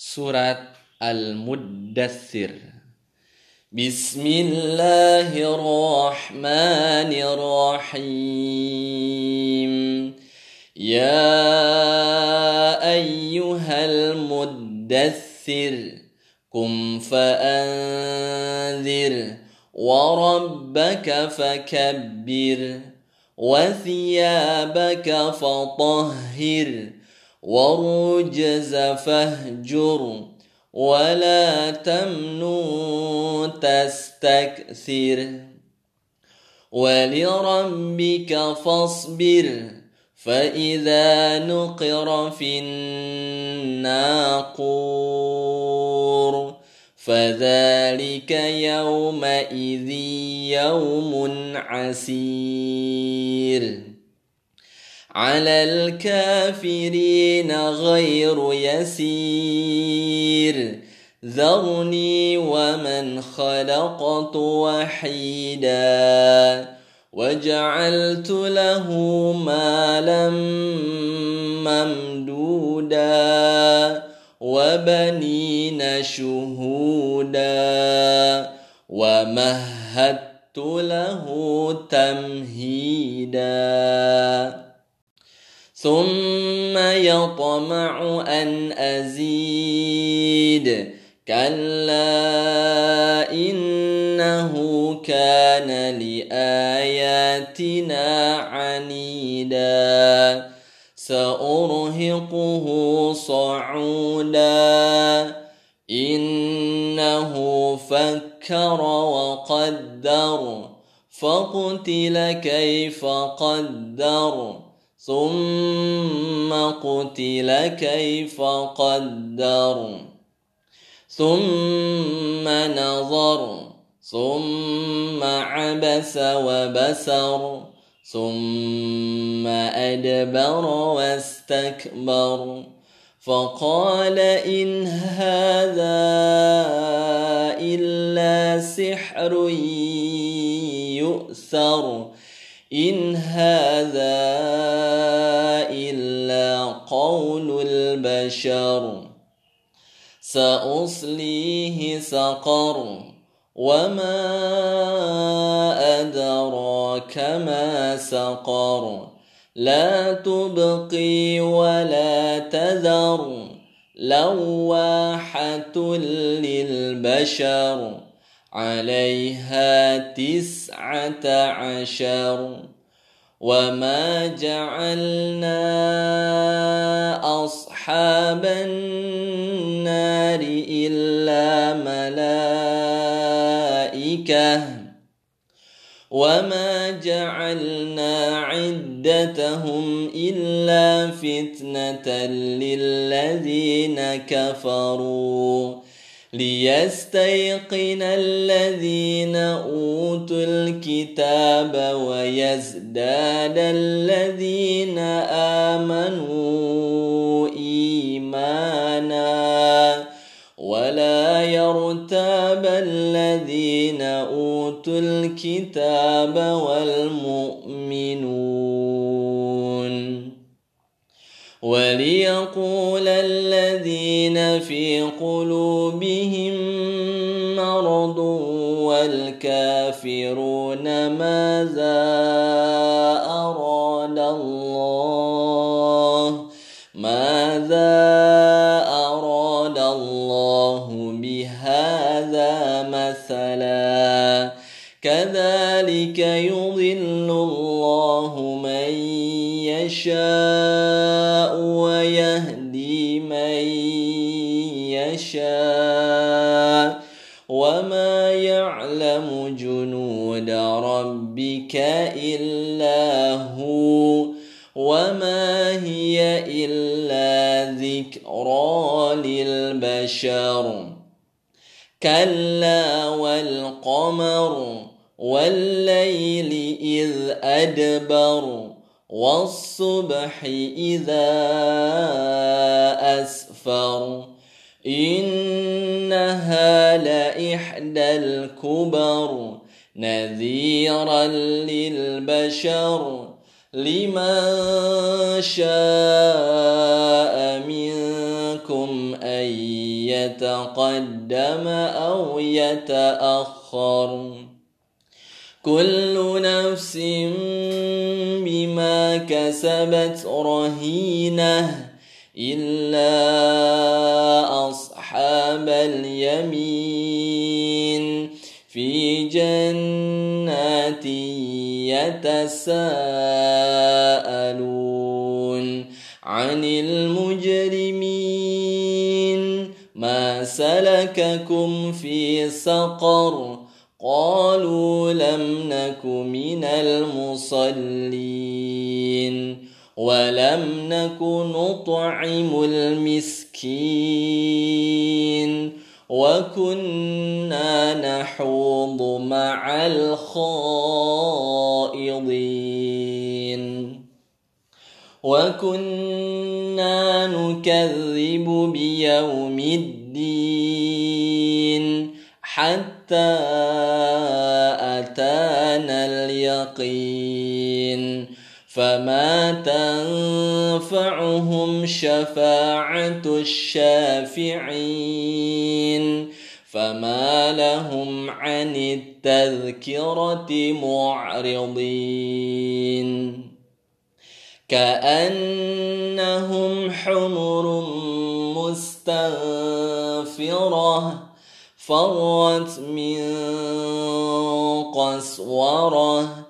Surat Al-Muddathir Bismillahirrahmanirrahim Ya ayyuhal muddathir Kum fa'anzir وربك فكبر وثيابك فطهر والرجز فاهجر ولا تمنن تستكثر ولربك فاصبر فإذا نقر في الناقور فذلك يومئذ يوم عسير على الكافرين غير يسير. ذرني ومن خلقت وحيدا وجعلت له مالا ممدودا وبنين شهودا ومهدت له تمهيدا. ثم يطمع أن أزيد. كلا إنه كان لآياتنا عنيدا. سأرهقه صعودا إنه فكر وقدر. فقتل كيف قدر. ثم قتل كيف قدر. ثم نظر. ثم عبس وبسر ثم أدبر واستكبر. فقال إن هذا إلا سحر يؤثر. إن هذا إلا قول البشر سأصليه سقر وما أدراك ما سقر لا تبقي ولا تذر لواحة للبشر عليها تسعة عشر وما جعلنا أصحاب النار إلا ملائكة وما جعلنا عدتهم إلا فتنة للذين كفروا ليستيقن الذين أوتوا الكتاب ويزداد الذين آمنوا إيمانا ولا يرتاب الذين أوتوا الكتاب والمؤمنون وليقول الذين في قلوبهم مرض والكافرون ماذا أراد الله؟ ماذا أراد الله بهذا مثلا؟ كذلك يضل الله من يشاء. هي إلا ذكرى للبشر. كلا والقمر والليل إذ أدبر والصبح إذا أسفر. إنها لإحدى الكبر نذيرا للبشر. لمن شاء منكم أن يتقدم أو يتأخر. كل نفس بما كسبت رهينة إلا أصحاب اليمين. يتساءلون عن المجرمين ما سلككم في سقر قالوا لم نك من المصلين ولم نك نطعم المسكين وكنا نحوض مع الخائضين وكنا نكذب بيوم الدين حتى أتانا اليقين فما تنفعهم شفاعة الشافعين فما لهم عن التذكرة معرضين كأنهم حمر مستنفرة فرت من قسوره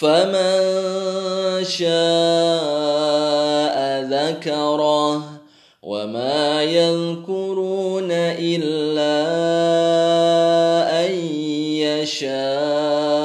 فمن شاء ذكره وما يذكرون إلا أن يشاء